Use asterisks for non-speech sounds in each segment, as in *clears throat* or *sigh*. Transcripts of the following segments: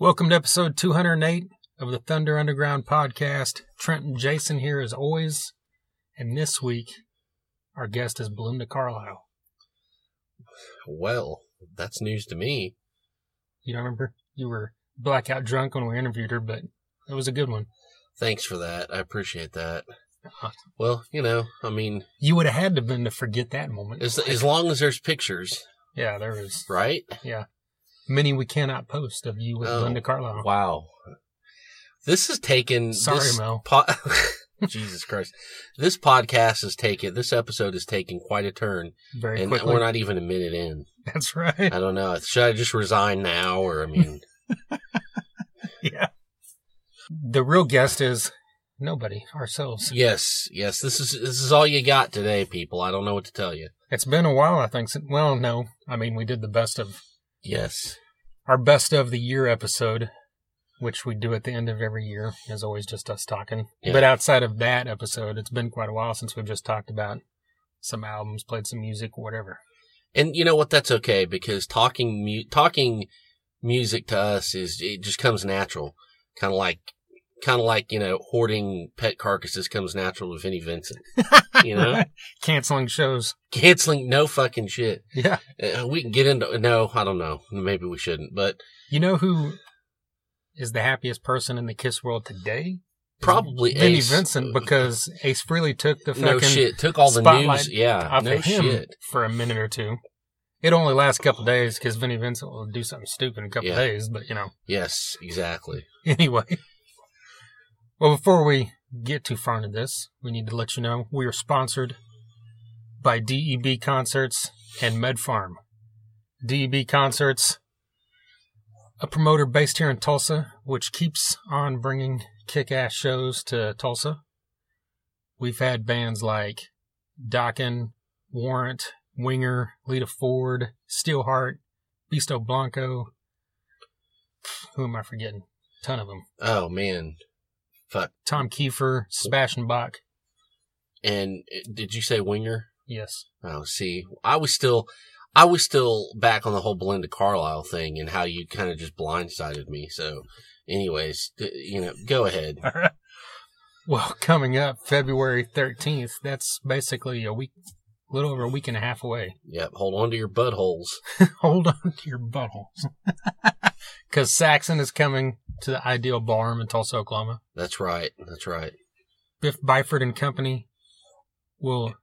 Welcome to episode 208 of the Thunder Underground podcast. Trent and Jason here as always. And this week, our guest is Belinda Carlisle. Well, that's news to me. You don't remember? You were blackout drunk when we interviewed her, but it was a good one. Thanks for that. I appreciate that. Well, you know, I mean, You would have had to been to forget that moment. as, as long as there's pictures, yeah, there was right? Many we cannot post of you with Oh, Belinda Carlisle. Wow. This is taken. Sorry, this Mel. Po- *laughs* Jesus Christ. This podcast is taken, this episode is taking quite a turn, Very and quickly. we're not even a minute in. That's right. I don't know. Should I just resign now? Or, I mean, *laughs* *laughs* yeah. The real guest is nobody, ourselves. yes, yes, this is, this is all you got today, people. I don't know what to tell you. It's been a while, I think. Well, no. I mean, we did the best of Yes. our best of the year episode, which we do at the end of every year, is always just us talking. Yeah. But outside of that episode, it's been quite a while since we've just talked about some albums, played some music, whatever. And you know what? That's okay because talking mu- talking music to us is it just comes natural, kind of like kind of like you know hoarding pet carcasses comes natural with Vinnie Vincent. You know, *laughs* Canceling shows. canceling no fucking shit. Yeah. Uh, we can get into no, I don't know. Maybe we shouldn't, but You know who is the happiest person in the Kiss world today? probably Vinnie Ace. Vincent, because Ace Frehley took the no fucking shit took all the news. Yeah, no shit. for a minute or two. It only lasts a couple days because Vinnie Vincent will do something stupid in a couple Yeah. days, but you know. Yes, exactly. *laughs* Anyway. Well, before we get too far into this, we need to let you know we are sponsored by DEB Concerts and Med Pharm. DEB Concerts, a promoter based here in Tulsa, which keeps on bringing kick ass shows to Tulsa. We've had bands like Dokken, Warrant, Winger, Lita Ford, Steelheart, Bisto Blanco. Who am I forgetting? Ton of them. Oh man, fuck. Tom Keifer, Sebastian Bach. And uh, did you say Winger? Yes. Oh, see, I was still, I was still back on the whole Belinda Carlisle thing and how you kind of just blindsided me. So, anyways, you know, go ahead. *laughs* well, coming up February 13th, that's basically a week, a little over a week and a half away. Yep, hold on to your buttholes. *laughs* Hold on to your buttholes. *laughs* Because Saxon is coming to the Ideal Ballroom in Tulsa, Oklahoma. That's right. That's right. Biff Byford and Company will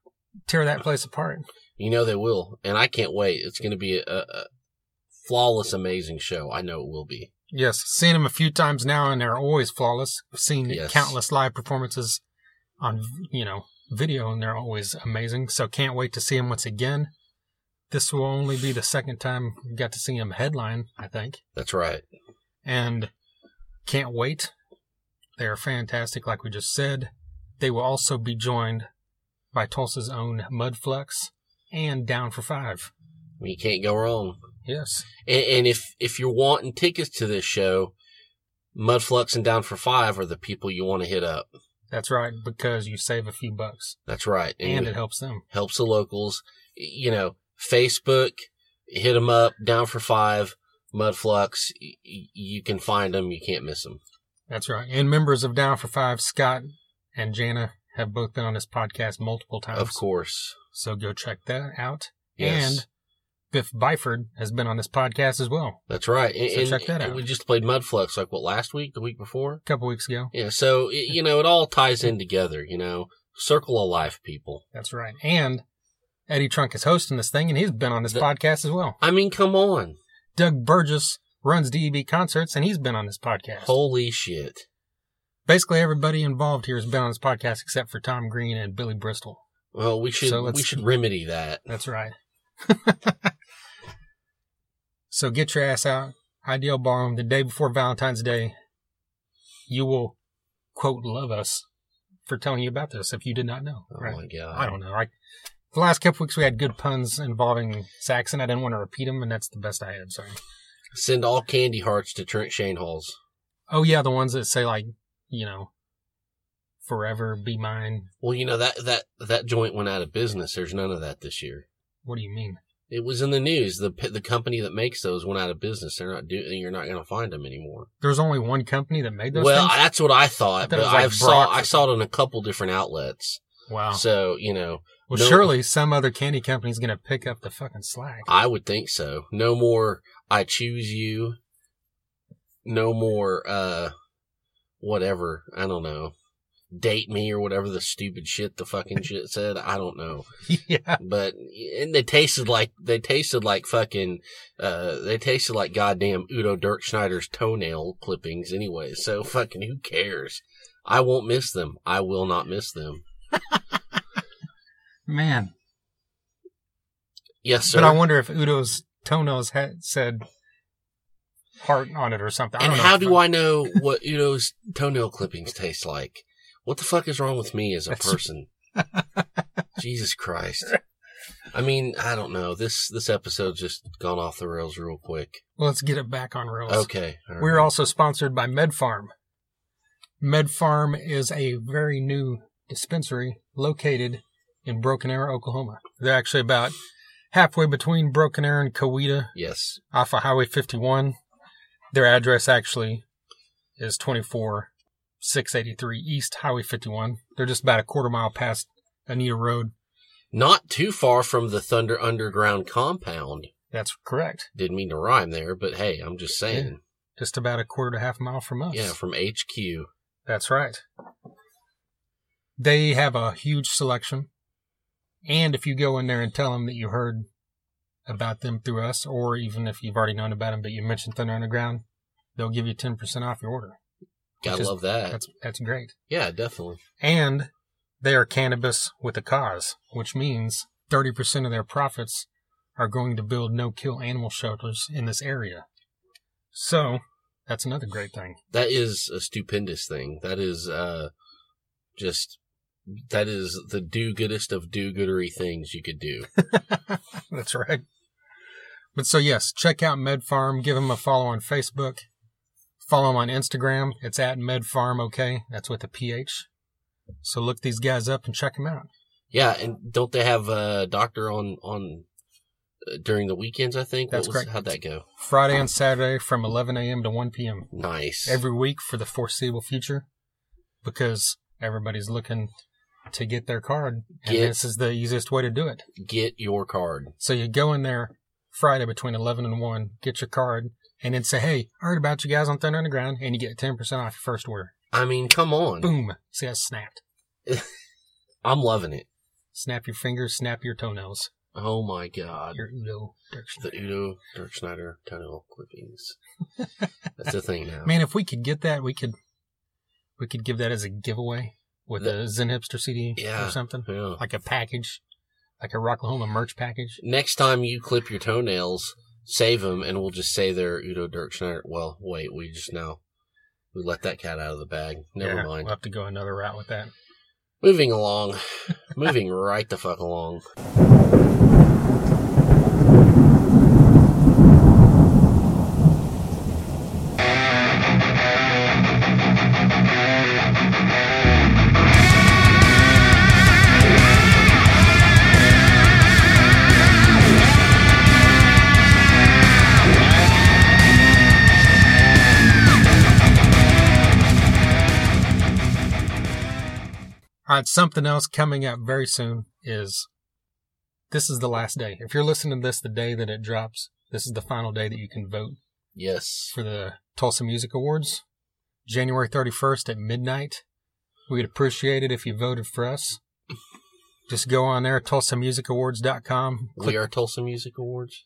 tear that place apart. You know they will, and I can't wait. It's going to be a, a flawless, amazing show. I know it will be. Yes, seen them a few times now, and they're always flawless. I've seen Yes. countless live performances on, you know, video, and they're always amazing. So can't wait to see them once again. This will only be the second time we got to see them headline, I think, That's right. and can't wait. They are fantastic, like we just said. They will also be joined by Tulsa's own Mudflux and Down for Five. You can't go wrong. Yes, And, and if if you're wanting tickets to this show, Mudflux and Down for Five are the people you want to hit up. That's right, because you save a few bucks, That's right. and you- it helps them. helps the locals. You know, Facebook, hit them up, down for five, Mudflux. y- You can find them. You can't miss them. That's right. And members of Down for Five, Scott and Jana, have both been on this podcast multiple times. Of course. So go check that out. Yes. And Biff Byford has been on this podcast as well That's right. And, So and- check that out. We just played Mudflux like what last week, the week before. a couple weeks ago. Yeah. So it, you know, it all ties in together. You know, circle of life, people. That's right. And Eddie Trunk is hosting this thing, and he's been on this The- podcast as well. I mean, come on. Doug Burgess runs DEB concerts, and he's been on this podcast. Holy shit. Basically, everybody involved here has been on this podcast except for Tom Green and Billy Bristol. Well, we should So we should remedy that. That's right. *laughs* so get your ass out. Ideal Ballroom the day before Valentine's Day. You will, quote, love us for telling you about this if you did not know. Oh right? my god. I don't know. I, the last couple weeks we had good puns involving Saxon. I didn't want to repeat them, and that's the best I had. Sorry. Send all candy hearts to Trent Shane Halls. Oh yeah, the ones that say like, you know, forever be mine. Well, you know that that that joint went out of business. There's none of that this year. What do you mean? It was in the news. The the company that makes those went out of business. They're not doing. You're not going to find them anymore. There's only one company that made those. well, things? that's what I I thought, it but like I saw I saw it in a couple different outlets. wow. So you know, well, no- surely some other candy company's gonna pick up the fucking slack. I would think so. No more. I choose you. No more. uh Whatever. I don't know. Date me or whatever the stupid shit the fucking *laughs* shit said. I don't know. yeah. but and they tasted like they tasted like fucking uh they tasted like goddamn Udo Dirkschneider's toenail clippings anyway. So *laughs* fucking who cares? I won't miss them. I will not miss them. *laughs* Man. Yes, sir. But I wonder if Udo's toenails had said heart on it or something. I and how do I know what Udo's toenail clippings taste like? What the fuck is wrong with me as a person? *laughs* Jesus Christ. I mean, I don't know. This this episode's just gone off the rails real quick. Let's get it back on rails. Okay. all We're also sponsored by MedPharm. MedPharm is a very new dispensary located in Broken Arrow, Oklahoma. They're actually about halfway between Broken Arrow and Coweta Yes. off of Highway 51. Their address actually is 24683 East Highway 51. They're just about a quarter mile past Anita Road. Not too far from the Thunder Underground compound. That's correct. Didn't mean to rhyme there, but hey, I'm just saying. Just about a quarter to half mile from us. Yeah, from HQ. That's right. They have a huge selection. And if you go in there and tell them that you heard about them through us, or even if you've already known about them, but you mentioned Thunder Underground, they'll give you 10% off your order. Gotta is- love that. That's, that's great. Yeah, definitely. And they are cannabis with a cause, which means 30% of their profits are going to build no kill animal shelters in this area. So that's another great thing. That is a stupendous thing. That is uh just that is the do goodest of do goodery things you could do. *laughs* That's right. But so yes, check out Med Pharm. Give them a follow on Facebook. Follow them on Instagram. It's at MedPharm. Okay, that's with a PH. So look these guys up and check them out. Yeah, and don't they have a doctor on on uh, during the weekends? I think That's was, correct. How'd that go? Friday and Saturday from 11 a.m. to 1 p.m. Nice. every week for the foreseeable future, because everybody's looking to get their card, and Get- this is the easiest way to do it. Get your card. So you go in there Friday between 11 and 1, get your card, and then say, hey, I heard about you guys on Thunder Underground, and you get 10% off your first order. I mean, come on. Boom. See, I snapped. *laughs* I'm loving it. Snap your fingers, snap your toenails. Oh my god. Your Udo Dirksen. The Udo Dirkschneider toenail clippings. *laughs* That's the thing now. Man, if we could get that, we could we could give that as a giveaway with The- a Zen Hipster CD Yeah. or something. Yeah. Like a package, like a Rocklahoma merch package. Next time you clip your toenails, save them, and we'll just say they're Udo Dirkschneider. Well, wait, we just now we let that cat out of the bag. Never Yeah, mind. We'll have to go another route with that. Moving along, *laughs* moving right the fuck along. All right, something else coming up very soon is this is the last day. If you're listening to this the day that it drops, this is the final day that you can vote Yes, for the Tulsa Music Awards, January 31st at midnight. We'd appreciate it if you voted for us. Just go on there, tulsamusicawards.com. we are Tulsa Music Awards.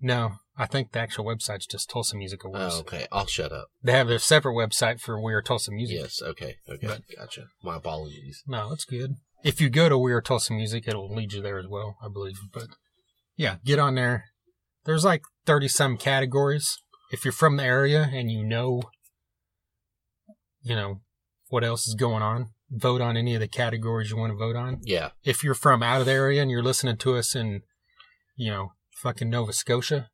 No, I think the actual website's just Tulsa Music Awards. Oh, okay. I'll shut up. They have their separate website for We Are Tulsa Music. Yes. Okay. Okay. But- gotcha. My apologies. No, that's good. If you go to We Are Tulsa Music, it'll lead you there as well, I believe. But yeah, get on there. There's like 30 some categories. If you're from the area and you know, you know, what else is going on, vote on any of the categories you want to vote on. Yeah. If you're from out of the area and you're listening to us in, you know, fucking Nova Scotia,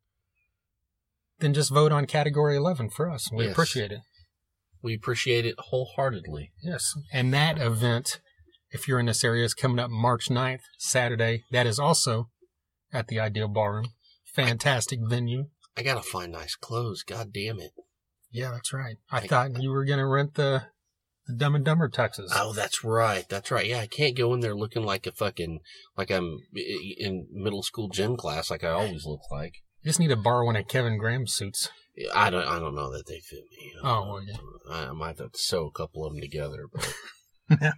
then just vote on category 11 for us. We Yes. appreciate it. We appreciate it wholeheartedly. Yes. And that event, if you're in this area, is coming up March 9th, Saturday. That is also at the Ideal Ballroom. Fantastic venue. I gotta find nice clothes. God damn it. Yeah, that's right. I I- thought you were gonna rent the, the Dumb and Dumber Texas. Oh, that's right. That's right. Yeah, I can't go in there looking like a fucking like I'm in middle school gym class, like I always look like. You just need to borrow one of Kevin Graham's suits. I don't. I don't know that they fit me. Oh, well, yeah. I might have to sew a couple of them together, but *laughs* Yeah.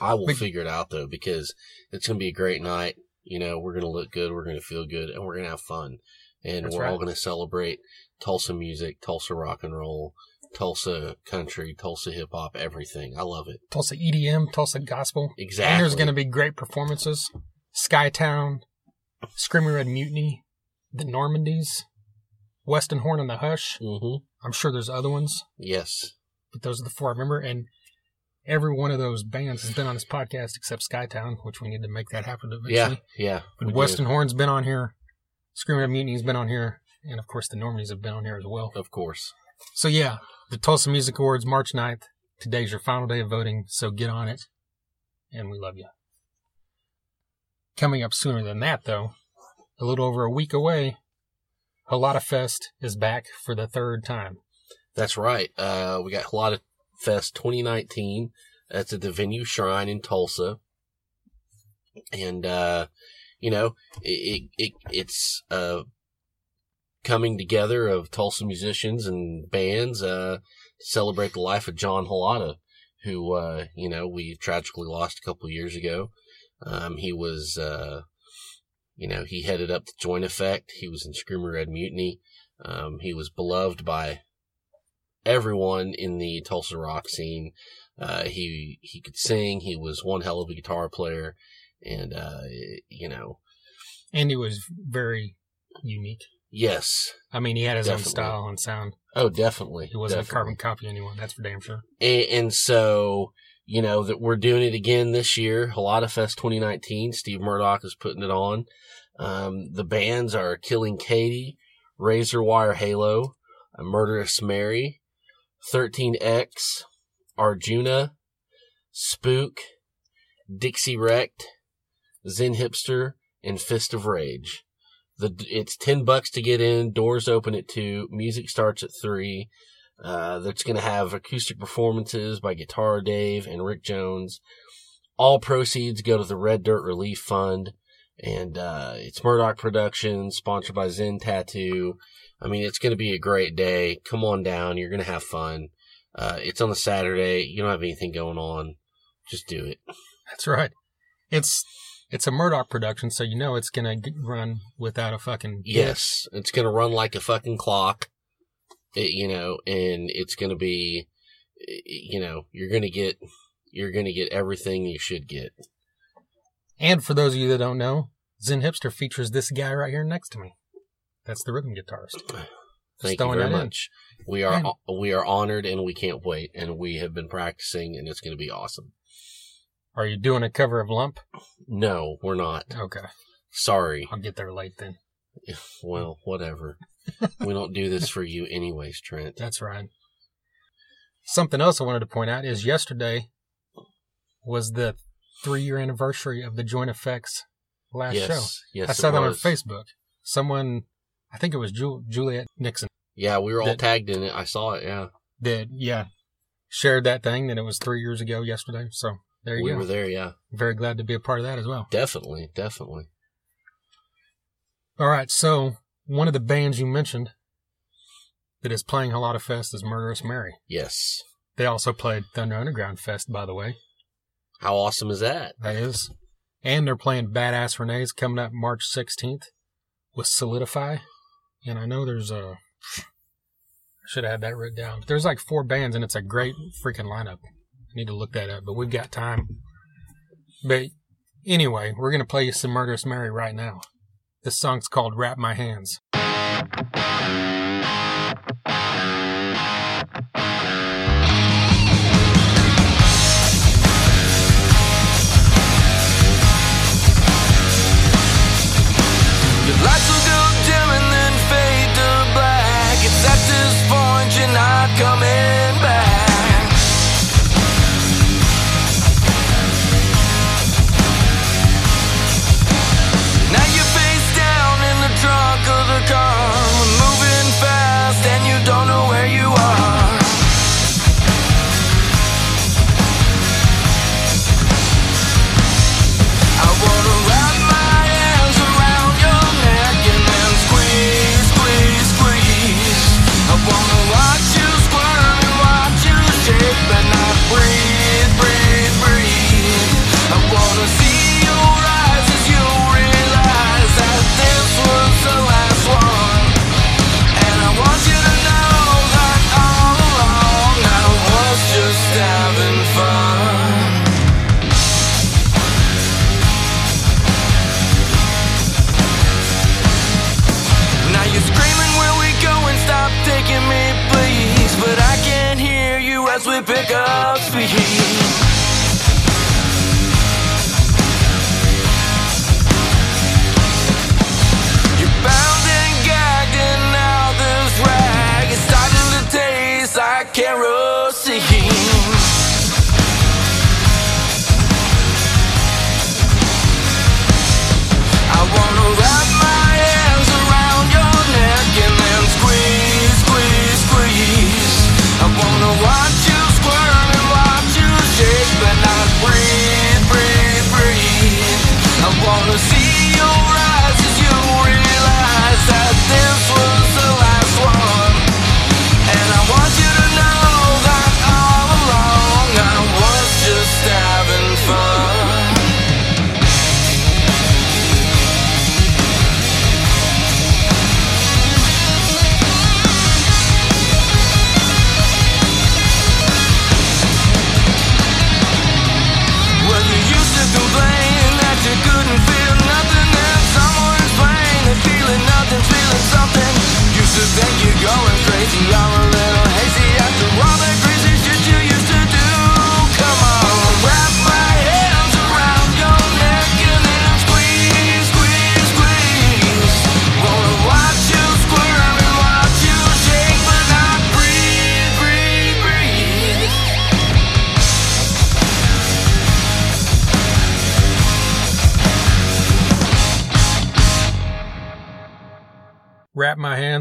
I will But- figure it out though because it's gonna be a great night. You know, we're gonna look good, we're gonna feel good, and we're gonna have fun, and we're all gonna celebrate Tulsa music, Tulsa rock and roll, Tulsa country, Tulsa hip hop, everything. I love it. Tulsa EDM, Tulsa Gospel. Exactly. And there's going to be great performances. Skytown, Screaming Red Mutiny, the Normandies, Weston Horn and the Hush. Mm-hmm. I'm sure there's other ones, Yes. but those are the four I remember. And every one of those bands has been on this podcast except Skytown, which we need to make that happen eventually. Yeah. Yeah. But we do. Weston Horn's been on here. Screaming Red Mutiny's been on here. And of course, the Normandies have been on here as well. Of course. So yeah, the Tulsa Music Awards, March 9th. Today's your final day of voting, so get on it. And we love you. Coming up sooner than that, though, a little over a week away, Holata Fest is back for the third time. That's right. Uh, we got Holata Fest 2019. That's at the Venue Shrine in Tulsa. And, uh, you know, it, it, it it's, uh, coming together of Tulsa musicians and bands, uh, to celebrate the life of John Holata, who, uh, you know, we tragically lost a couple years ago. Um, he was, uh, you know, he headed up the Joint Effect. He was in Screaming Red Mutiny. Um, he was beloved by everyone in the Tulsa rock scene. Uh, he, he could sing. He was one hell of a guitar player. And, uh, you know, And he was very unique. yes. I mean, he had his own style and sound. Oh, definitely. He wasn't definitely. a carbon copy of anyone, that's for damn sure. And, and so, you know, that we're doing it again this year. Holata Fest 2019. Steve Murdoch is putting it on. Um, the bands are Killing Katie, Razor Wire Halo, Murderous Mary, 13X, Arjuna, Spook, Dixie Wrecked, Zen Hipster, and Fist of Rage. The, it's 10 bucks to get in. Doors open at 2. Music starts at 3. Uh, that's going to have acoustic performances by Guitar Dave and Rick Jones. All proceeds go to the Red Dirt Relief Fund. And, uh, it's Murdoch Productions, sponsored by Zen Tattoo. I mean, it's going to be a great day. Come on down. You're going to have fun. Uh, it's on a Saturday. You don't have anything going on. Just do it. That's right. It's it's a Murdoch production, so you know it's gonna run without a fucking Yes. It's going to run like a fucking clock. It, you know, and it's going to be, eh, you know, you're going to get, you're going to get everything you should get. And for those of you that don't know, Zen Hipster features this guy right here next to me. That's the rhythm guitarist. Thank you very that in. much. We are Man. we are honored and we can't wait and we have been practicing and it's going to be awesome. Are you doing a cover of Lump? No, we're not. Okay, Sorry. I'll get there late then. Well, whatever. We don't do this for you anyways, Trent. That's right. Something else I wanted to point out is yesterday was the three year anniversary of the Joint Effects last yes. show. Yes. I saw that on. Facebook. Someone, I think it was Ju- Juliet Nixon, Yeah, we were all That- tagged in it. I saw it. Yeah. that, yeah, shared that thing that it was three years ago yesterday. So there you we go. were there. Yeah. Very glad to be a part of that as well. Definitely. Definitely. All right, so one of the bands you mentioned that is playing Holata Fest is Murderous Mary. Yes. They also played Thunder Underground Fest, by the way. How awesome is that? That is. And they're playing Badass Renee's coming up March 16th with Solidify. And I know there's a. I should have had that written down. But there's like four bands, and it's a great freaking lineup. I need to look that up, but we've got time. But anyway, we're going to play you some Murderous Mary right now. This song's called Wrap My Hands.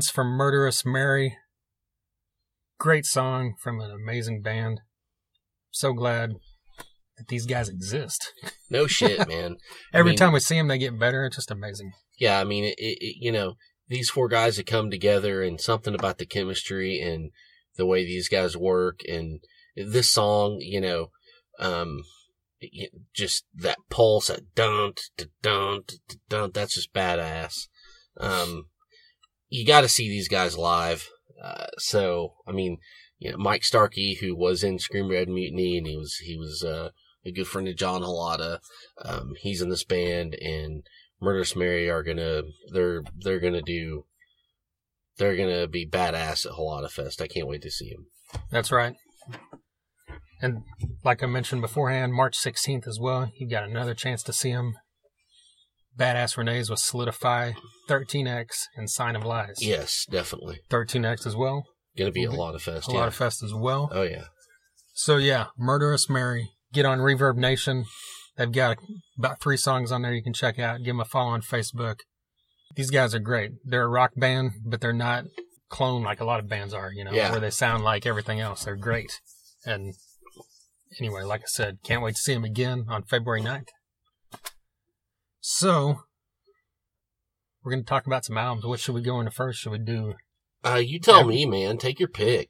From Murderous Mary. Great song from an amazing band. So glad that these guys exist. *laughs* No shit, man. *laughs* I Every mean- time we see them, they get better. It's just amazing. Yeah, I mean, it, it, you know, these four guys that come together and something about the chemistry and the way these guys work and this song, you know, um, just that pulse, that dun, dun, don't, don't, that's just badass. Um, you got to see these guys live. Uh, so, I mean, you know, Mike Starkey, who was in Screaming Red Mutiny and he was, he was, uh, a good friend of John Holata. Um, he's in this band and Murderous Mary are gonna they're they're gonna do they're gonna be badass at Holata Fest. I can't wait to see him. That's right. And like I mentioned beforehand, March 16th as well, you got another chance to see them. Badass Renee's with Solidify, 13X, and Sign of Lies. Yes, definitely 13X as well. gonna be a lot of fest. A yeah. lot of fest as well. oh yeah, So yeah, Murderous Mary. Get on Reverb Nation. They've got about three songs on there you can check out. Give them a follow on Facebook. These guys are great. They're a rock band, but they're not clone like a lot of bands are, you know, Yeah. where they sound like everything else. They're great. And anyway, like I said, can't wait to see them again on February 9th. So we're going to talk about some albums. What should we go into first? Should we do? uh, you tell Ever- me, man. Take your pick.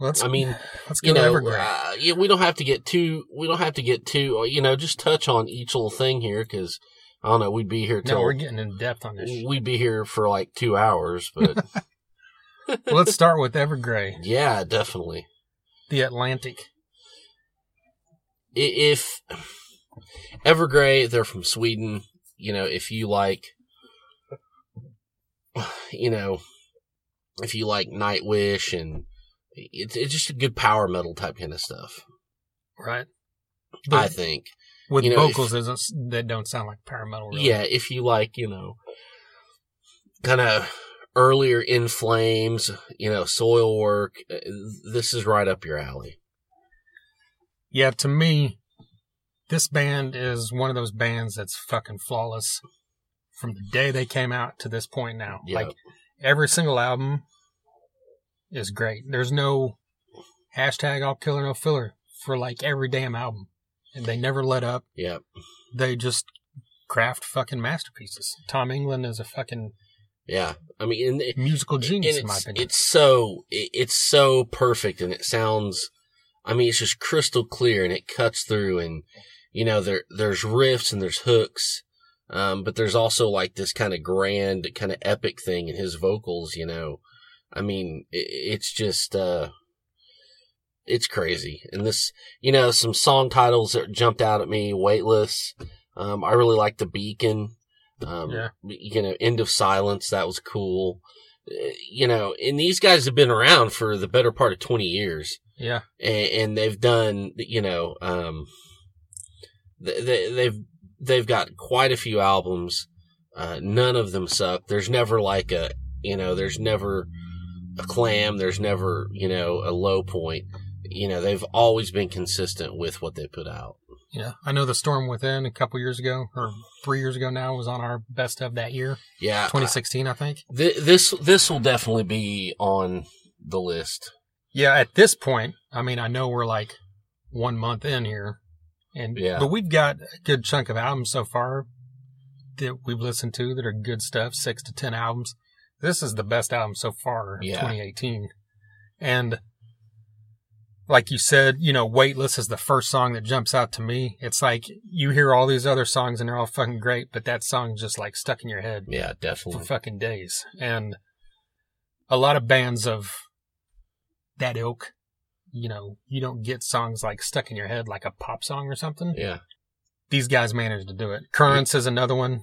Let's. I mean, *sighs* let's go you know, Evergrey. uh, yeah, we don't have to get too. We don't have to get too. uh, You know, just touch on each little thing here because I don't know. We'd be here no, till we're getting in depth on this. we'd be here for like two hours. But *laughs* *laughs* Well, let's start with Evergrey, yeah, definitely. the Atlantic. if Evergrey, they're from Sweden. You know, if you like, you know, if you like Nightwish and it's it's just a good power metal type kind of stuff. right? I think. with you know, vocals isn't that don't sound like power metal. Really. Yeah, if you like, you know, kind of earlier in flames, you know, Soilwork, uh, this is right up your alley. yeah. To me, this band is one of those bands that's fucking flawless from the day they came out to this point now. Yeah. Like every single album is great. There's no hashtag all killer no filler for like every damn album, and they never let up. Yeah. They just craft fucking masterpieces. Tom Englund is a fucking Yeah. I mean, musical genius, in my opinion. it's so it, it's so perfect and it sounds i mean it's just crystal clear and it cuts through and you know there there's riffs and there's hooks um but there's also like this kind of grand kind of epic thing in his vocals you know? I mean it, it's just uh it's crazy. And this you know some song titles that jumped out at me weightless um i really like the beacon um Yeah. you know end of silence that was cool. Uh, you know and these guys have been around for the better part of 20 years. Yeah, and, and they've done you know um they, they, they've they've got quite a few albums uh none of them suck there's never like a you know there's never a clam. There's never, you know, a low point. You know, they've always been consistent with what they put out. Yeah, I know the Storm Within a couple years ago or three years ago now was on our best of that year, Yeah. 2016, I think. Th- this this will definitely be on the list. Yeah, at this point, I mean, I know we're like one month in here, and Yeah. but we've got a good chunk of albums so far that we've listened to that are good stuff, six to ten albums. This is the best album so far, in Yeah. 2018, and like you said, you know, "Weightless" is the first song that jumps out to me. It's like you hear all these other songs and they're all fucking great, but that song's just like stuck in your head Yeah, definitely. for fucking days. And a lot of bands of that ilk, you know, you don't get songs like stuck in your head like a pop song or something. Yeah. These guys managed to do it. Currents is another one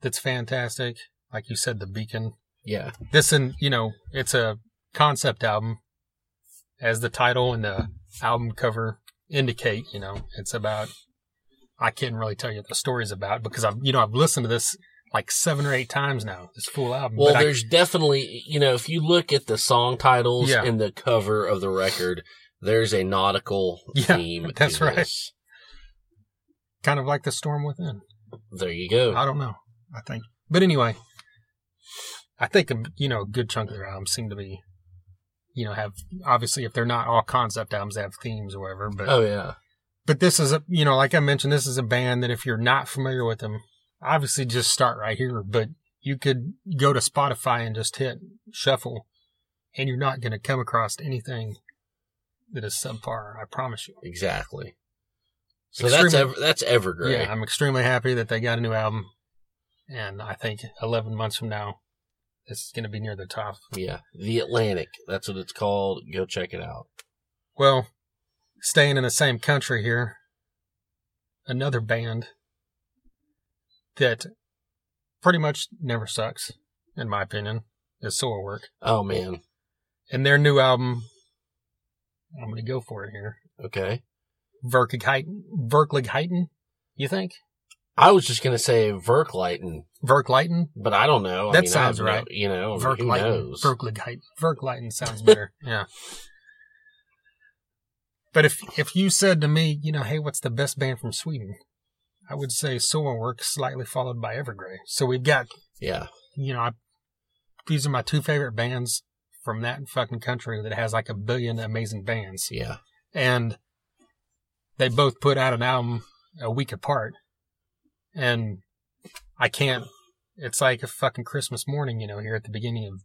that's fantastic. Like you said, The Beacon. Yeah. This and you know, it's a concept album as the title and the album cover indicate, you know, it's about I can't really tell you what the story's about because I've you know, I've listened to this like seven or eight times now, this full album. Well, but I- there's definitely, you know, if you look at the song titles Yeah. and the cover of the record, there's a nautical Yeah, theme. *laughs* that's right. this. kind of like the storm within. There you go. I don't know. I think, but anyway, I think um, you know a good chunk of their albums seem to be, you know, have obviously if they're not all concept albums, they have themes or whatever. But Oh yeah. but this is a you know like I mentioned, this is a band that if you're not familiar with them, obviously just start right here. But you could go to Spotify and just hit shuffle, and you're not going to come across anything that is subpar. I promise you. Exactly. So that's ever, that's Evergrey. Yeah, I'm extremely happy that they got a new album, and I think 11 months from now, it's going to be near the top. Yeah. The Atlantic. That's what it's called. Go check it out. Well, staying in the same country here, another band that pretty much never sucks, in my opinion, is Soilwork, Oh man. and their new album. I'm going to go for it here. Okay. Verklighten, Verklighten, you think? I was just gonna say Verkleiten, Verklighten? but I don't know. I That mean, sounds have no- right. you know, Verklighten. Verklighten. Verklighten sounds better. *laughs* yeah. But if if you said to me, you know, hey, what's the best band from Sweden? I would say Soilwork, slightly followed by Evergrey. So we've got, yeah. you know, I, these are my two favorite bands from that fucking country that has like a billion amazing bands, Yeah. and they both put out an album a week apart, and I can't. It's like a fucking Christmas morning, you know, here at the beginning of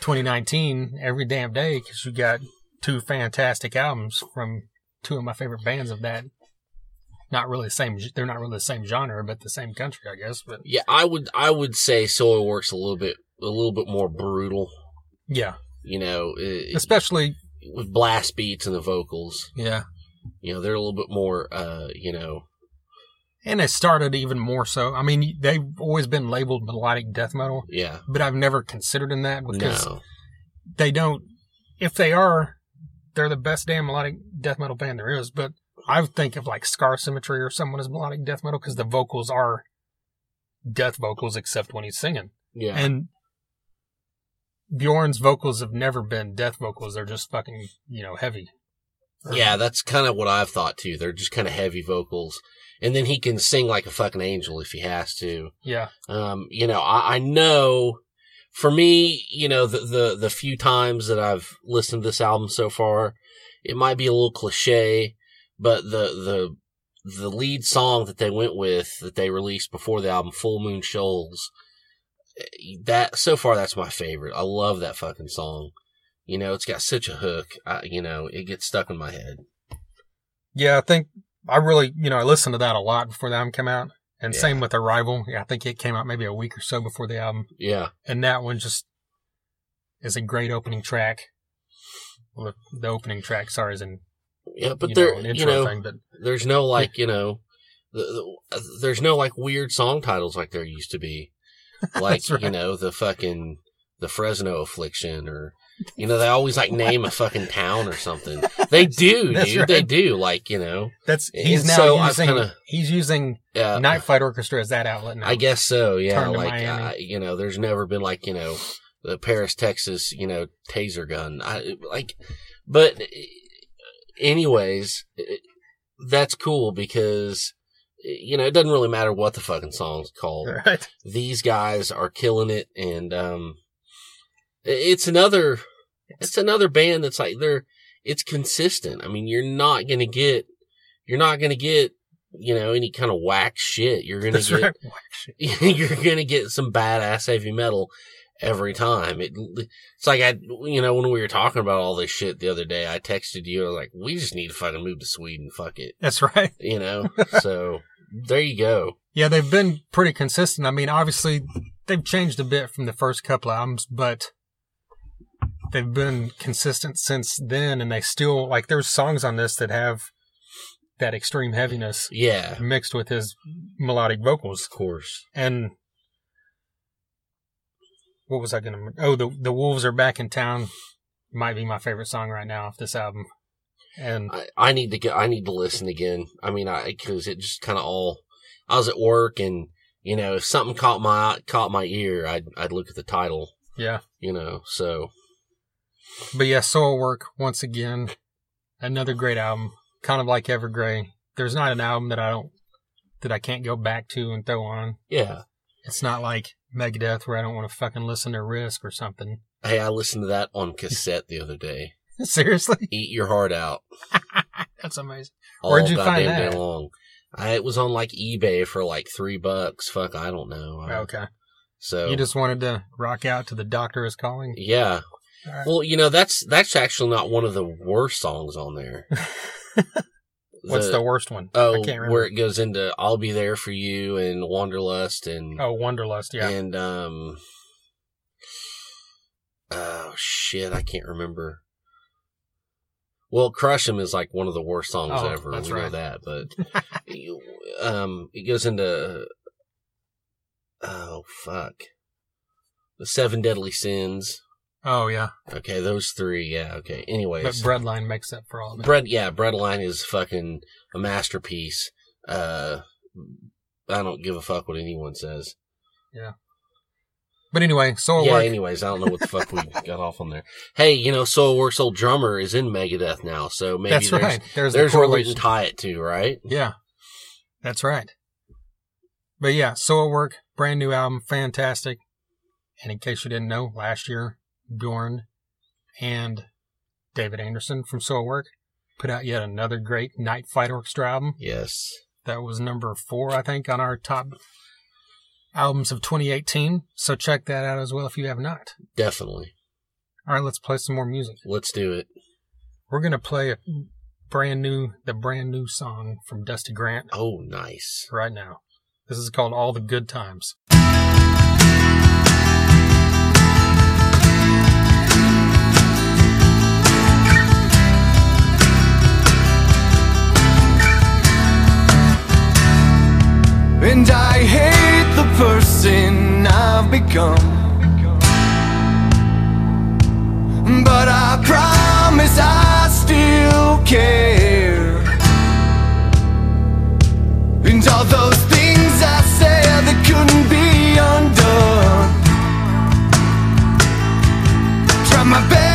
2019, every damn day, because you got two fantastic albums from two of my favorite bands of that. Not really the same. They're not really the same genre, but the same country, I guess. But Yeah, I would I would say Soilwork's a little bit a little bit more brutal. yeah, You know, it, especially with blast beats and the vocals. yeah. You know, they're a little bit more. uh, You know, And it started even more so. I mean, they've always been labeled melodic death metal, yeah. but I've never considered them that because No. they don't. If they are, they're the best damn melodic death metal band there is. But I would think of like Scar Symmetry or someone as melodic death metal because the vocals are death vocals except when he's singing. Yeah. And Bjorn's vocals have never been death vocals. They're just fucking, you know, heavy. yeah, that's kind of what I've thought too. They're just kind of heavy vocals. And then he can sing like a fucking angel if he has to. Yeah. Um, you know, I, I know for me, you know, the, the, the few times that I've listened to this album so far, it might be a little cliche, but the, the, the lead song that they went with that they released before the album, Full Moon Shoals, that, so far that's my favorite. I love that fucking song. You know, it's got such a hook. I, you know, it gets stuck in my head. Yeah, I think I really, you know, I listened to that a lot before the album came out. And Yeah. same with Arrival. Yeah, I think it came out maybe a week or so before the album. Yeah. And that one just is a great opening track. Well, the, the opening track, sorry, is in Yeah, but there, know, you know, thing, but there's no like, you know, the, the, uh, there's no like weird song titles like there used to be. *laughs* Like, right. you know, the fucking, the Fresno affliction or, you know, they always like *laughs* name a fucking town or something. *laughs* They do, dude. They do. Like, you know, that's he's And now so using kinda- he's using uh, Night Flight Orchestra as that outlet now. I guess so. Yeah. Like, uh, you know, there's never been like, you know, the Paris, Texas, you know, taser gun. I like, but anyways, that's cool because you know it doesn't really matter what the fucking song's called. *laughs* Right. These guys are killing it, and um, it's another, it's another band that's like they're, it's consistent. I mean, you're not gonna get, you're not gonna get. You know, any kind of whack shit. You're gonna That's get right. *laughs* *laughs* you're gonna get some badass heavy metal every time. It, it's like I, you know, when we were talking about all this shit the other day, I texted you. I was like, "We just need to fucking move to Sweden. Fuck it," That's right. you know. *laughs* so there you go. Yeah, they've been pretty consistent. I mean, obviously, they've changed a bit from the first couple albums, but they've been consistent since then. And they still, like, there's songs on this that have that extreme heaviness Yeah, mixed with his melodic vocals. of course. And what was I going to? Oh, the the Wolves are back in town. Might be my favorite song right now off this album. And I, I need to get. I need to listen again. I mean, I because it just kind of all. I was at work, and you know, if something caught my caught my ear, I'd I'd look at the title. yeah, You know, so But yeah, Soilwork, once again, another great album. Kind of like Evergrey. There's not an album that I don't, that I can't go back to and throw on. yeah. It's not like Megadeth where I don't want to fucking listen to Risk or something. Hey, I listened to that on cassette the other day. *laughs* Seriously? Eat your heart out. *laughs* That's amazing. all Where'd you find that? day long. I, it was on like eBay for like three bucks. Fuck, I don't know. I- oh, Okay. So You just wanted to rock out to The Doctor is Calling? yeah. Right. Well, you know that's that's actually not one of the worst songs on there. *laughs* What's the worst one? oh I can't remember. where it goes into "I'll Be There for You" and "Wanderlust" and Oh, Wanderlust, yeah. and um oh shit, I can't remember. Well, "Crush 'Em" is like one of the worst songs Oh, ever. that's we know that, but *laughs* um, it goes into oh fuck, the seven deadly sins. Oh, yeah. Okay, those three. Yeah. Okay. Anyways, But Breadline makes up for all of bread. Yeah, breadline is fucking a masterpiece. Uh, I don't give a fuck what anyone says. Yeah. But anyway, Soul yeah. Work. Anyways, I don't know what the fuck we *laughs* got off on there. Hey, you know, Soilwork's old drummer is in Megadeth now, so maybe That's there's right. There's, there's the where we can tie it to, right? Yeah, that's right. But yeah, Soilwork, brand new album, fantastic. And in case you didn't know, last year, Bjorn and David Andersson from Soilwork put out yet another great Night Flight Orchestra album. Yes. That was number four, I think, on our top albums of 2018. So check that out as well if you have not. Definitely. All right, let's play some more music. Let's do it. We're going to play a brand new, the brand new song from Dusty Grant Oh, nice. right now. This is called All the Good Times. And I hate the person I've become. But I promise I still care. And all those things I said that couldn't be undone. Try my best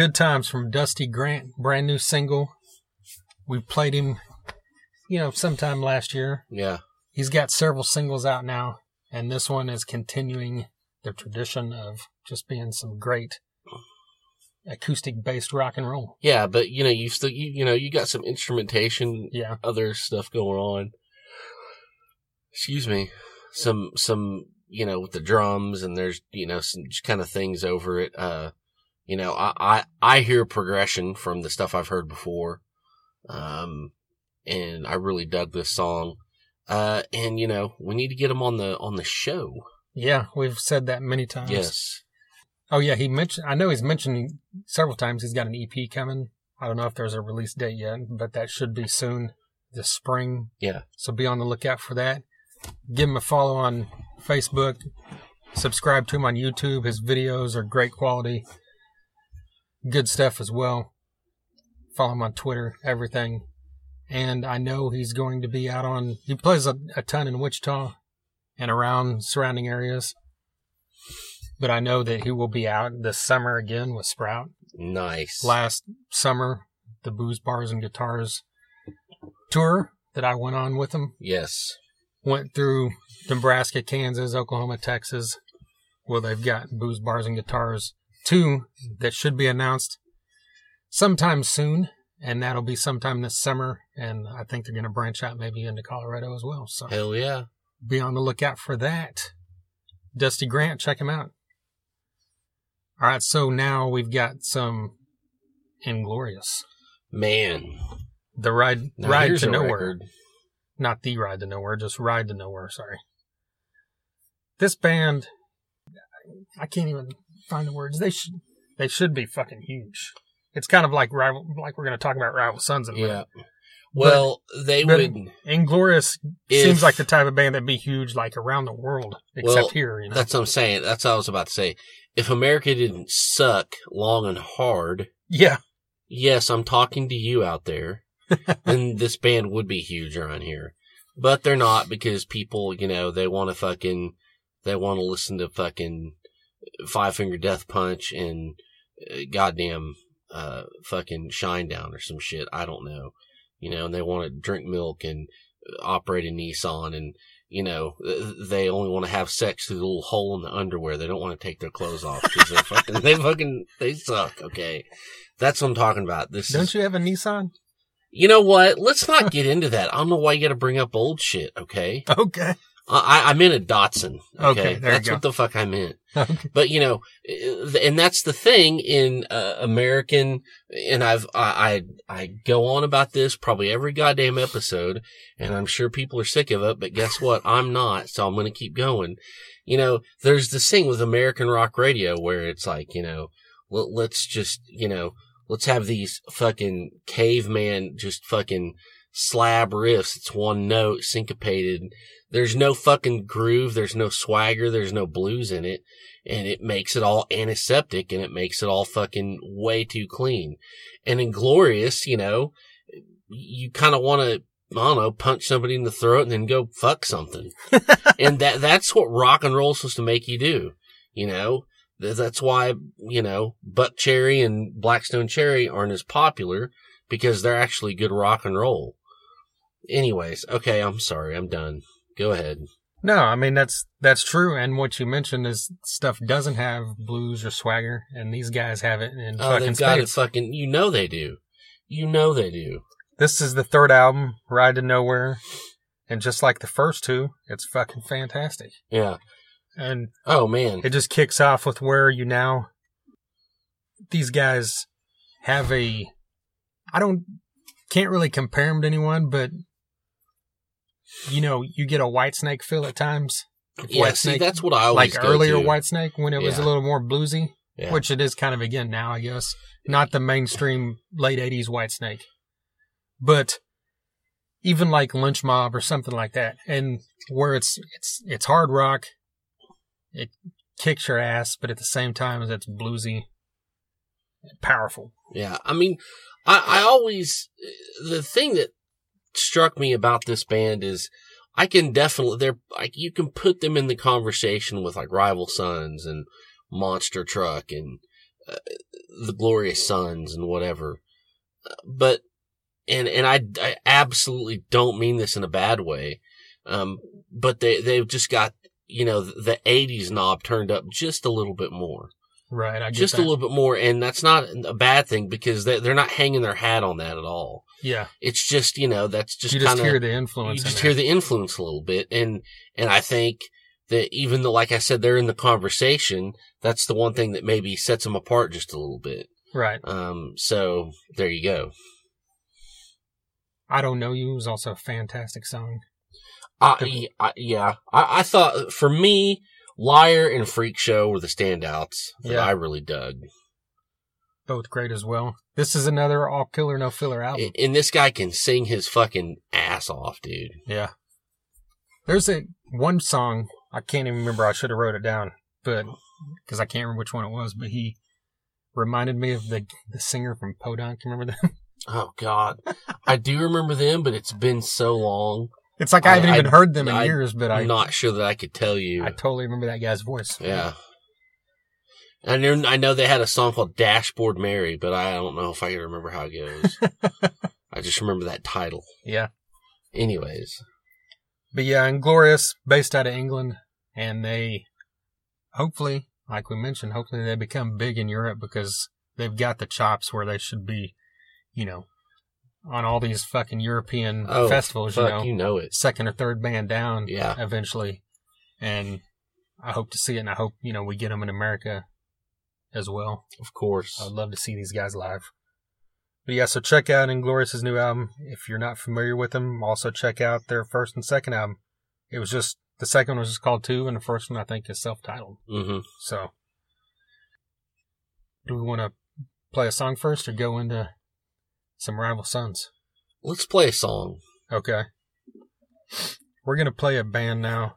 good times from Dusty Grant, brand new single. We played him, you know, sometime last year. Yeah. He's got several singles out now, and this one is continuing the tradition of just being some great acoustic based rock and roll. Yeah, but you know, you still, you, you know, you got some instrumentation, Yeah. other stuff going on. Excuse me. Some, some, you know, with the drums and there's, you know, some kind of things over it. Uh, you know, I, I, I hear progression from the stuff I've heard before. Um, and I really dug this song. Uh, and you know, we need to get him on the, on the show. Yeah, we've said that many times. Yes. Oh yeah, he mentioned. I know he's mentioned several times. He's got an EP coming. I don't know if there's a release date yet, but that should be soon, this spring. Yeah. So be on the lookout for that. Give him a follow on Facebook. Subscribe to him on YouTube. His videos are great quality. Good stuff as well. Follow him on Twitter, everything. And I know he's going to be out on, he plays a, a ton in Wichita and around surrounding areas. But I know that he will be out this summer again with Sprout. Nice. Last summer, the Booze Bars and Guitars tour that I went on with him yes. went through Nebraska, Kansas, Oklahoma, Texas. where they've got Booze Bars and Guitars 2 that should be announced sometime soon. And that'll be sometime this summer. And I think they're going to branch out maybe into Colorado as well. So Hell yeah. be on the lookout for that. Dusty Grant, check him out. All right, so now we've got some Inglorious. Man. The ride, Now ride to nowhere. record. Not the ride to nowhere, just ride to nowhere. Sorry. This band, I can't even find the words. They should, they should be fucking huge. It's kind of like rival, like we're going to talk about Rival Sons in a minute. Yeah. Well, they but- would. Inglorious seems like the type of band that'd be huge, like around the world, except Well, here. You know, That's what I'm saying. That's what I was about to say. If America didn't suck long and hard, yeah, yes, I'm talking to you out there, *laughs* then this band would be huge around here. But they're not because people, you know, they want to fucking, they want to listen to fucking Five Finger Death Punch and uh, goddamn, uh, fucking Shinedown or some shit. I don't know. You know, and they want to drink milk and operate a Nissan and, you know, they only want to have sex through the little hole in the underwear. They don't want to take their clothes off because they fucking, they fucking, they suck. Okay. That's what I'm talking about. This don't is, you have a Nissan? you know what? Let's not get into that. I don't know why you got to bring up old shit. Okay. *laughs* Okay. I, I meant a Datsun. Okay. Okay, there you That's what the fuck I meant. *laughs* But you know, uh, and that's the thing in uh, American, and I've, I, I, I go on about this probably every goddamn episode, and I'm sure people are sick of it, but guess what? I'm not, so I'm going to keep going. You know, there's this thing with American rock radio where it's like, you know, let, let's just, you know, let's have these fucking caveman, just fucking slab riffs. It's one note, syncopated. There's no fucking groove. There's no swagger. There's no blues in it. And it makes it all antiseptic and it makes it all fucking way too clean. And Inglorious, you know, you kind of want to, I don't know, punch somebody in the throat and then go fuck something. *laughs* and that, that's what rock and roll is supposed to make you do. You know, that's why, you know, Buckcherry and Black Stone Cherry aren't as popular because they're actually good rock and roll. Anyways, okay, I'm sorry. I'm done. Go ahead. No, I mean that's that's true. And what you mentioned is stuff doesn't have blues or swagger, and these guys have it in Oh, fucking they've got it fucking. You know they do. You know they do. This is the third album, Ride to Nowhere, and just like the first two, it's fucking fantastic. Yeah. And Oh man. it just kicks off with Where Are You Now? These guys have a, I don't, can't really compare them to anyone, but you know, you get a Whitesnake feel at times. Yeah. White See, Snake- that's what I always like earlier to. Whitesnake when it was a little more bluesy, Yeah. which it is kind of again now, I guess. Not the mainstream late '80s Whitesnake, but even like Lynch Mob or something like that, and where it's it's it's hard rock, it kicks your ass, but at the same time it's bluesy, powerful. Yeah, I mean, I, I always the thing that struck me about this band is I can definitely they're like you can put them in the conversation with like Rival Sons and Monster Truck and uh, the Glorious Sons and whatever, Uh, but and and I, I absolutely don't mean this in a bad way, um, but they they've just got you know the '80s knob turned up just a little bit more Right, I just that. a little bit more, and that's not a bad thing because they, they're not hanging their hat on that at all. Yeah, It's just you know that's just you just kind hear the influence. you just in hear it. the influence a little bit, and and I think that even though, like I said, they're in the conversation, that's the one thing that maybe sets them apart just a little bit. right. Um, so there you go. I don't know you was also a fantastic song. I, I yeah, I, I thought for me, Liar and Freak Show were the standouts that Yeah. I really dug. Both great as well. This is another all killer no filler album. And, this guy can sing his fucking ass off, dude. Yeah. There's a one song I can't even remember. I should have wrote it down, but because I can't remember which one it was. But he reminded me of the the singer from Podunk. You remember them? *laughs* Oh God, I do remember them, but it's been so long. It's like I, I- haven't even I- heard them in I- years, but I'm not sure that I could tell you. I totally remember that guy's voice. yeah. I know, I know they had a song called Dashboard Mary, but I don't know if I can remember how it goes. *laughs* I just remember that title. Yeah. Anyways, But yeah, Inglorious, based out of England, and they hopefully, like we mentioned, hopefully they become big in Europe because they've got the chops where they should be, you know, on all these fucking European oh festivals, fuck, you know, you know it. second or third band down Yeah. eventually. And I hope to see it, and I hope, you know, we get them in America as well. Of course. I'd love to see these guys live. But yeah, so check out Inglorious's new album. If you're not familiar with them, also check out their first and second album. It was just, the second one was just called Two, and the first one I think is self-titled. hmm So, do we want to play a song first or go into some Rival Sons? Let's play a song. Okay. We're going to play a band now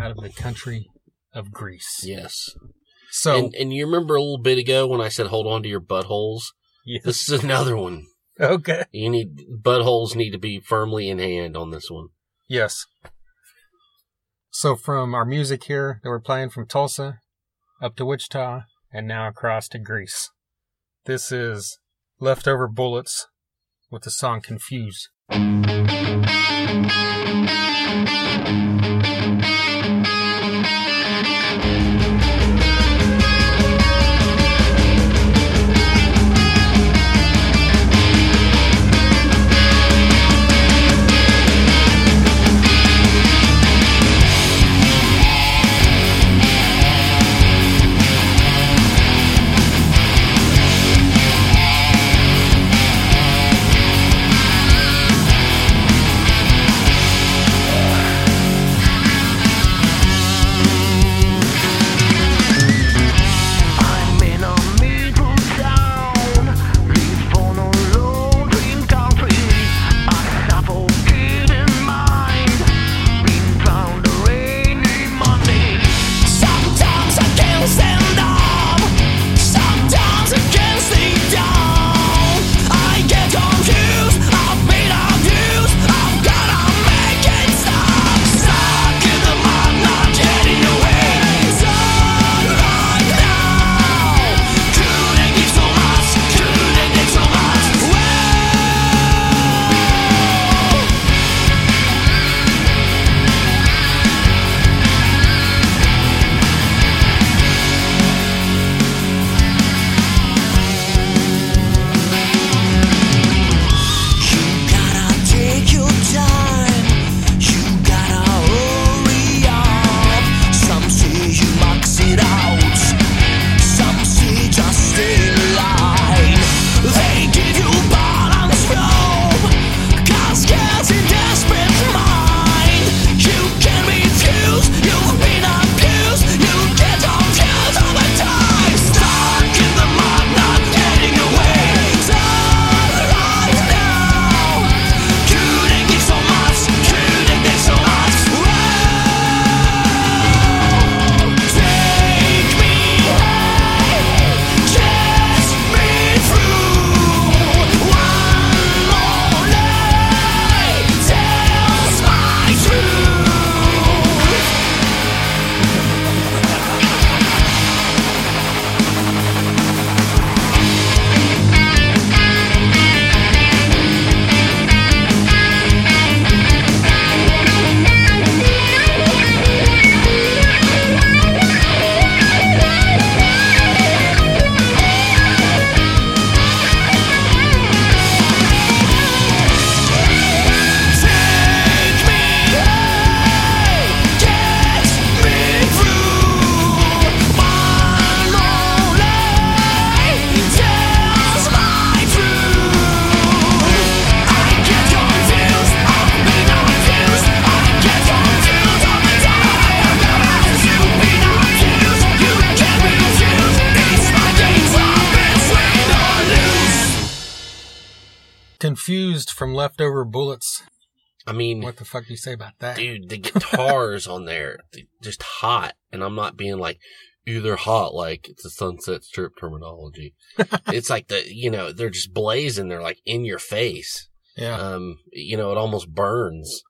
out of the country of Greece. Yes. So, and, and you remember a little bit ago when I said hold on to your buttholes? yes. This is another one. okay. You need buttholes need to be firmly in hand on this one. Yes. So from our music here that we're playing from Tulsa up to Wichita and now across to Greece. This is Leftover Bullets with the song Confuse. Confused What the fuck do you say about that? dude, the guitars on there, just hot. And I'm not being like, either hot, like it's a sunset strip terminology. *laughs* it's like the, you know, they're just blazing. They're like in your face. Yeah. Um, you know, it almost burns.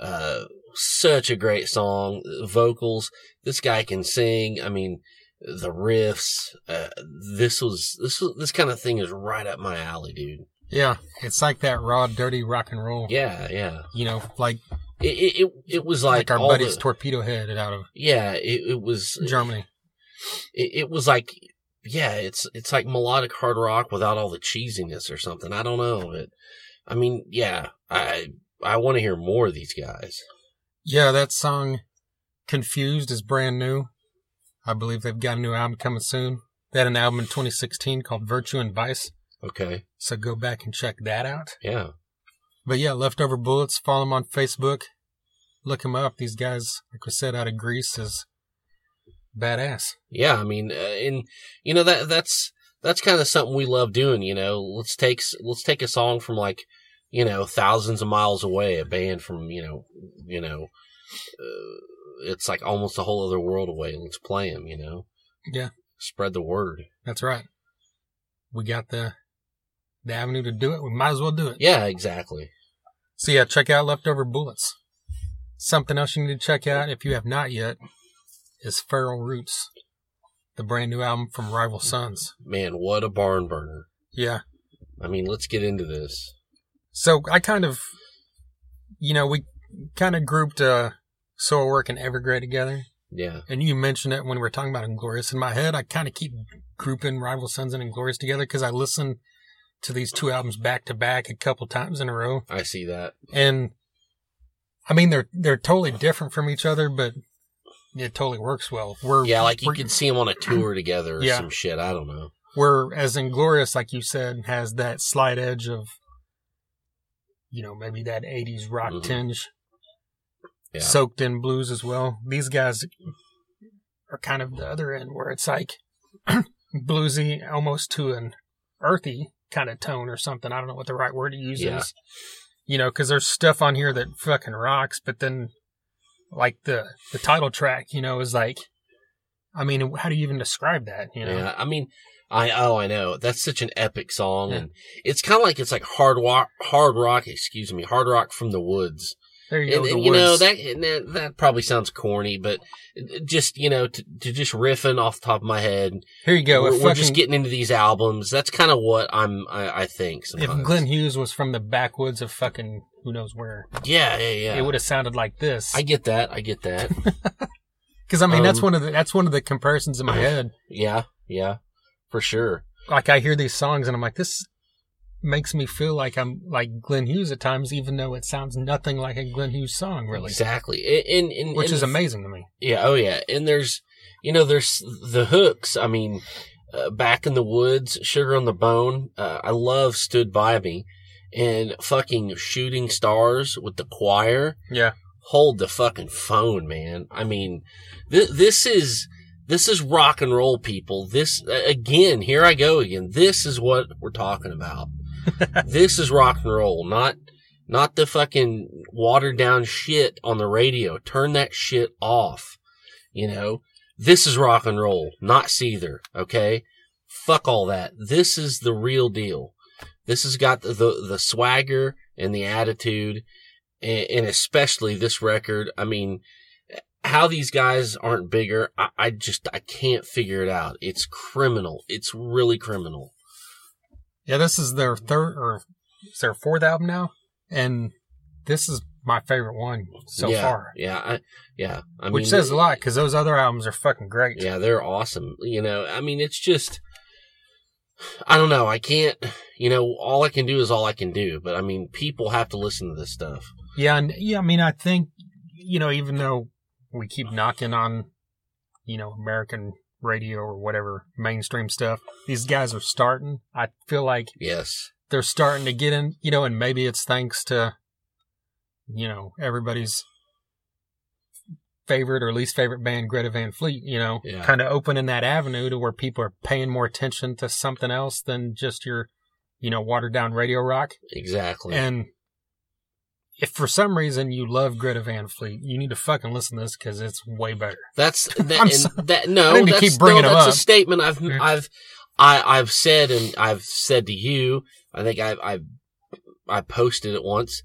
Uh, such a great song. Vocals. This guy can sing. I mean, the riffs. Uh, this was, this was, this kind of thing is right up my alley, dude. Yeah. It's like that raw, dirty rock and roll. Yeah, yeah. You know, like It, it, it, it was like, like, our buddy's the- torpedo head out of yeah, it, it was, Germany. it, it was like yeah it's it's like melodic hard rock without all the cheesiness or something i don't know but i mean yeah i i want to hear more of these guys Yeah, that song Confused is brand new. I believe they've got a new album coming soon. They had an album in 2016 called Virtue and Vice. Okay So go back and check that out. yeah But yeah, Leftover Bullets, follow them on Facebook. Look them up. These guys, like we said, out of Greece is badass. yeah i mean uh, and you know that that's that's kind of something we love doing you know let's take let's take a song from like you know thousands of miles away a band from you know you know uh, it's like almost a whole other world away let's play them you know Yeah. spread the word That's right. We got the the avenue to do it. We might as well do it. yeah exactly So yeah, check out Leftover Bullets. Something else you need to check out if you have not yet is Feral Roots, the brand new album from Rival Sons. man what a barn burner Yeah. I mean, let's get into this. So I kind of, you know, we kind of grouped uh, Soilwork and Evergrey together. Yeah. And you mentioned it when we were talking about Inglorious. In my head, I kind of keep grouping Rival Sons and Inglorious together because I listen to these two albums back to back a couple times in a row. I see that. And I mean, they're they're totally different from each other, but it totally works well. We're Yeah, like you we're, see them on a tour together or Yeah. some shit. I don't know. we're as Inglorious, like you said, has that slight edge of, you know, maybe that '80s rock Mhm. tinge. Yeah. soaked in blues as well. These guys are kind of the other end where it's like *clears throat* bluesy almost to an earthy kind of tone or something. I don't know what the right word to use Yeah. is. You know, because there's stuff on here that fucking rocks, but then like the the title track, you know, is like, I mean, how do you even describe that? You know, Yeah. I mean, I oh I know that's such an epic song, Yeah. and it's kind of like it's like hard rock, hard rock. Excuse me, hard rock from the woods. There you And, go. and, you know that, and that that probably sounds corny, but just you know to, to just riffing off the top of my head. here you go. we're, if we're just getting into these albums. That's kind of what I'm. I, I think. if Sometimes. Glenn Hughes was from the backwoods of fucking who knows where, yeah, yeah, yeah. it would have sounded like this. I get that. I get that. *laughs* Because I mean, that's Um, one of the that's one of the comparisons in my *clears throat* head. yeah, yeah, for sure. Like I hear these songs and I'm like, this makes me feel like I'm like Glenn Hughes at times, even though it sounds nothing like a Glenn Hughes song, really. Exactly. And, and, and Which and is amazing to me. Yeah. Oh, yeah. And there's, you know, there's the hooks. I mean, uh, back in the woods, sugar on the bone. Uh, I love stood by me and fucking shooting stars with the choir. Yeah. Hold the fucking phone, man. I mean, th- this is, this is rock and roll people. This, again, here I go again. This is what we're talking about. *laughs* this is rock and roll, not, not the fucking watered down shit on the radio. Turn that shit off. You know, this is rock and roll, not Seether. Okay. Fuck all that. This is the real deal. This has got the, the, the swagger and the attitude and, and especially this record. I mean, how these guys aren't bigger, I, I just, I can't figure it out. It's criminal. It's really criminal. Yeah, this is their third or is their fourth album now, and this is my favorite one so yeah, far. Yeah. I, yeah. I Which mean, says a lot because those other albums are fucking great. Yeah, they're awesome. You know, I mean, it's just, I don't know. I can't, you know, all I can do is all I can do. But I mean, people have to listen to this stuff. Yeah, and yeah, I mean, I think you know, even though we keep knocking on, you know, American radio or whatever mainstream stuff, these guys are starting. I feel like Yes. they're starting to get in, you know, and maybe it's thanks to, you know, everybody's favorite or least favorite band, Greta Van Fleet, you know, Yeah. kind of opening that avenue to where people are paying more attention to something else than just your you know, watered down radio rock. Exactly. And if for some reason you love Greta Van Fleet, you need to fucking listen to this because it's way better. That's *laughs* that. I'm sorry. that no, that's, no, that's a statement I've. I've I I've said and I've said to you. I think I I I posted it once.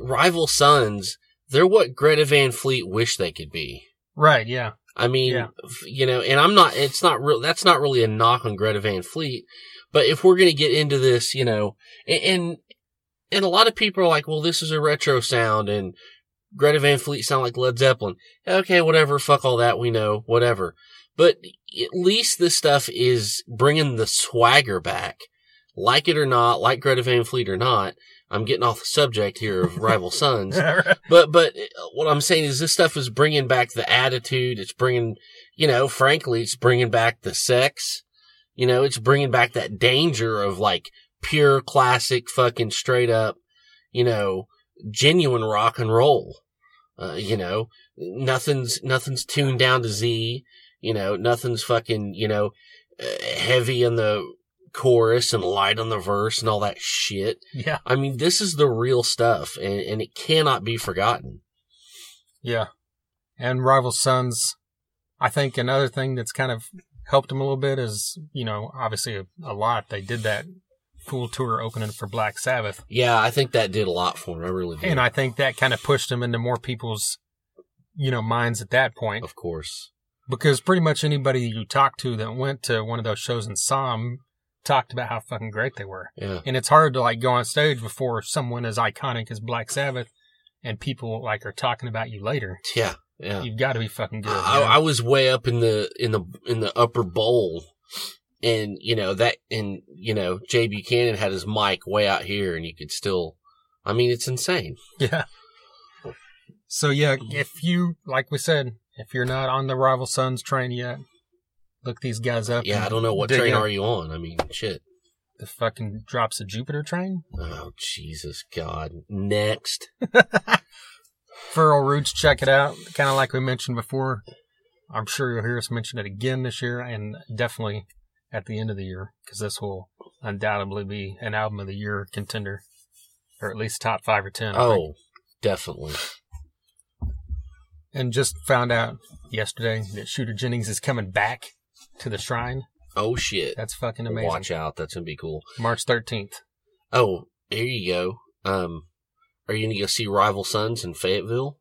Rival Sons, they're what Greta Van Fleet wish they could be. Right? Yeah. I mean, Yeah. you know, and I'm not, it's not real, that's not really a knock on Greta Van Fleet, but if we're going to get into this, you know, and, and, and a lot of people are like, well, this is a retro sound and Greta Van Fleet sound like Led Zeppelin. Okay, whatever, fuck all that, we know, whatever. But at least this stuff is bringing the swagger back. Like it or not, like Greta Van Fleet or not, I'm getting off the subject here of Rival *laughs* Sons. But but uh, what I'm saying is this stuff is bringing back the attitude. It's bringing, you know, frankly, it's bringing back the sex. You know, it's bringing back that danger of like pure classic, fucking straight up, you know, genuine rock and roll. Uh, you know, nothing's nothing's tuned down to Z. You know, nothing's fucking you know uh, heavy in the chorus and light on the verse and all that shit. yeah. I mean, this is the real stuff, and, and it cannot be forgotten. Yeah. And Rival Sons, I think another thing that's kind of helped them a little bit is, you know, obviously a, a lot. They did that full tour opening for Black Sabbath. Yeah, I think that did a lot for him. I really did. And I think that kind of pushed them into more people's, you know, minds at that point. of course. Because pretty much anybody you talked to that went to one of those shows and saw them talked about how fucking great they were. Yeah. And it's hard to like go on stage before someone as iconic as Black Sabbath and people like are talking about you later. Yeah. Yeah. You've got to be fucking good. I. I was way up in the in the in the upper bowl, and you know that, and you know Jay Buchanan had his mic way out here, and you could still. I mean, it's insane. Yeah. So yeah, if you like we said, if you're not on the rival sons train yet, look these guys up. Yeah, I don't know what train in. are you on. I mean, shit. The fucking drops of Jupiter train. Oh Jesus God! Next, *laughs* Feral Roots, check it out. Kind of like we mentioned before. I'm sure you'll hear us mention it again this year, and definitely at the end of the year, because this will undoubtedly be an album of the year contender, or at least top five or ten. I think. oh, definitely. and just found out yesterday that Shooter Jennings is coming back to the shrine. Oh shit! That's fucking amazing. Watch out, that's gonna be cool. March 13th. Oh, here you go. Um, are you gonna go see Rival Sons in Fayetteville?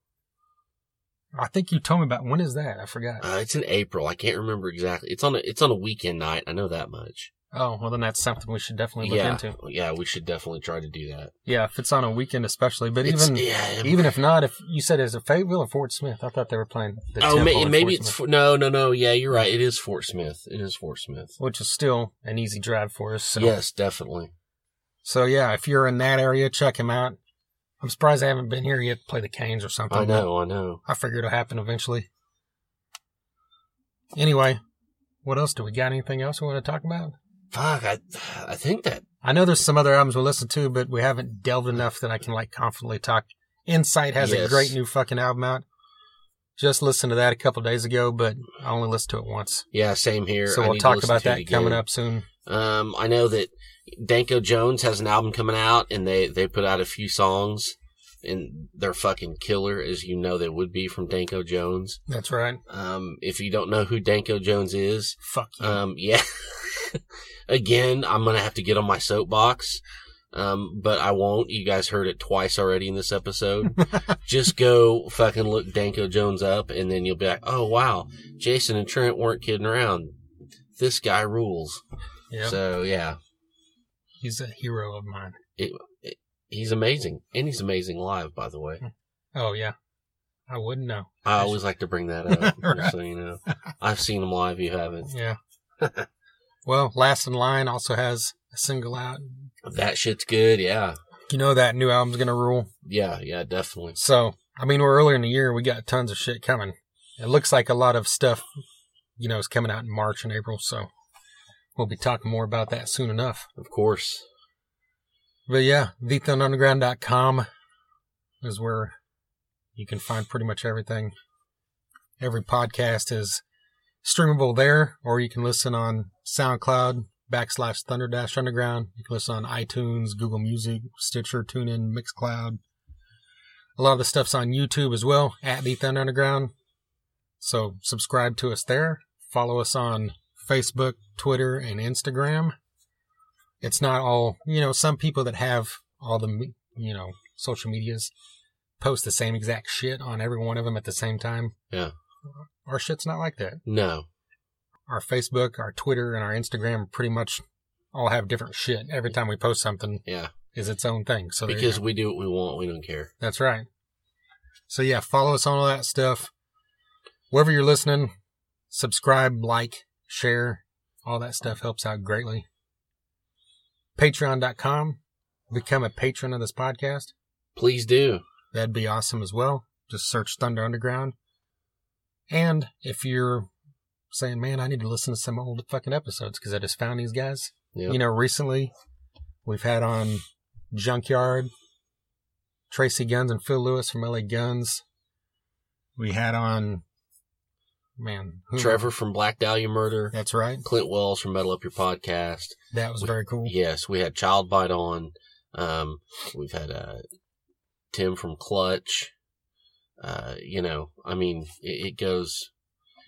I think you told me about when is that? I forgot. Uh, it's in April. I can't remember exactly. It's on a, it's on a weekend night. I know that much. oh, well then that's something we should definitely look yeah, into. yeah, we should definitely try to do that. Yeah, if it's on a weekend especially, but It's- even yeah, even if not, if you said is a Fayetteville or Fort Smith? I thought they were playing the oh, may, maybe it's for, no, no, no. Yeah, you're right. It is Fort Smith. It is Fort Smith. which is still an easy drive for us. So. Yes, definitely. So yeah, if you're in that area, check him out. I'm surprised I haven't been here yet to play the Cain's or something. I know, I know. I figure it'll happen eventually. Anyway, what else do we got? Anything else we want to talk about? Fuck, I, I think that. I know there's some other albums we'll listen to, but we haven't delved enough that I can like confidently talk. Incite has a great new fucking album out. Just listened to that a couple days ago, but I only listened to it once. Yeah, same here. So I we'll talk about that coming up soon. Um, I know that Danko Jones has an album coming out, and they they put out a few songs, and they're fucking killer, as you know they would be from Danko Jones. That's right. Um, if you don't know who Danko Jones is, Fuck you. um, yeah. *laughs* Again, I'm gonna have to get on my soapbox. Um, but I won't. You guys heard it twice already in this episode. *laughs* Just go fucking look Danko Jones up and then you'll be like, oh wow, Jason and Trent weren't kidding around. This guy rules. yeah, So yeah, he's a hero of mine. he's amazing. And he's amazing live, by the way. Oh yeah, I wouldn't know. I always like to bring that *laughs* up, Right. so you know. I've seen him live, you haven't. Yeah. *laughs* well, Last in Line also has a single out. That shit's good, yeah. You know that new album's gonna rule. Yeah, yeah, definitely. So, I mean, we're earlier in the year. We got tons of shit coming. It looks like a lot of stuff, you know, is coming out in March and April. So, we'll be talking more about that soon enough. Of course. But yeah, TheThunderUnderground.com is where you can find pretty much everything. Every podcast is streamable there, or you can listen on SoundCloud, backslash Thunder Dash Underground. You can listen on iTunes, Google Music, Stitcher, TuneIn, Mixcloud. A lot of the stuff's on YouTube as well at the Thunder Underground. So subscribe to us there. Follow us on Facebook, Twitter, and Instagram. It's not all, you know, some people that have all the, you know, social medias post the same exact shit on every one of them at the same time. Yeah. Our shit's not like that. No. Our Facebook, our Twitter, and our Instagram pretty much all have different shit. Every time we post something Yeah. is its own thing. So Because we do what we want. We don't care. that's right. So yeah, follow us on all that stuff. Wherever you're listening, subscribe, like, share. All that stuff helps out greatly. Patreon.com. Become a patron of this podcast. Please do. That'd be awesome as well. Just search Thunder Underground. And if you're saying, man, I need to listen to some old fucking episodes because I just found these guys. Yep. You know, recently we've had on Junkyard, Tracii Guns and Phil Lewis from LA Guns. We had on, man, who- Trevor from Black Dahlia Murder. That's right. Clint Wells from Metal Up Your Podcast. That was very cool. Yes, we had Child Bite on. Um, we've had uh, Tim from Clutch. Uh, you know, I mean, it, it goes.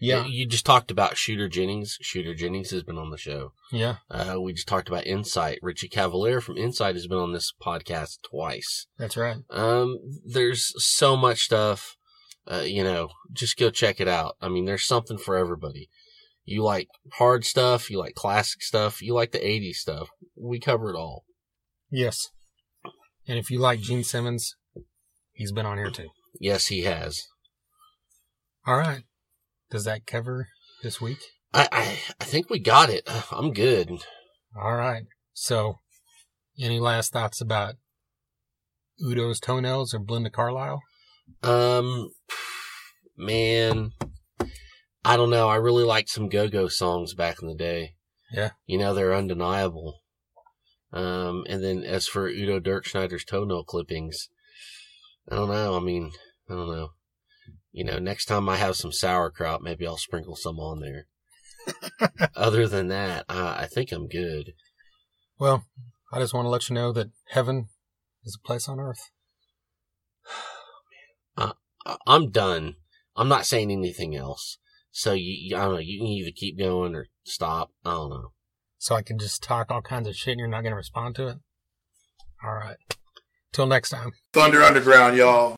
Yeah. You just talked about Shooter Jennings. Shooter Jennings has been on the show. Yeah. Uh, we just talked about Incite. Richie Cavalera from Incite has been on this podcast twice. That's right. Um, there's so much stuff. Uh, you know, just go check it out. I mean, there's something for everybody. You like hard stuff, you like classic stuff, you like the 80s stuff. We cover it all. Yes. And if you like Gene Simmons, he's been on here too. Yes, he has. All right. Does that cover this week? I, I, I think we got it. *sighs* I'm good. All right. So, any last thoughts about Udo's toenails or Belinda Carlisle? Um, man, I don't know. I really liked some go-go songs back in the day. Yeah. You know, they're undeniable. Um, and then as for Udo Dirkschneider's toenail clippings, I don't know. I mean, I don't know. You know, next time I have some sauerkraut, maybe I'll sprinkle some on there. *laughs* Other than that, uh, I think I'm good. Well, I just want to let you know that heaven is a place on earth. I- I'm done. I'm not saying anything else. So you, you, I don't know. You can either keep going or stop. I don't know. So I can just talk all kinds of shit and you're not going to respond to it? All right. Till next time. Thunder Underground, y'all.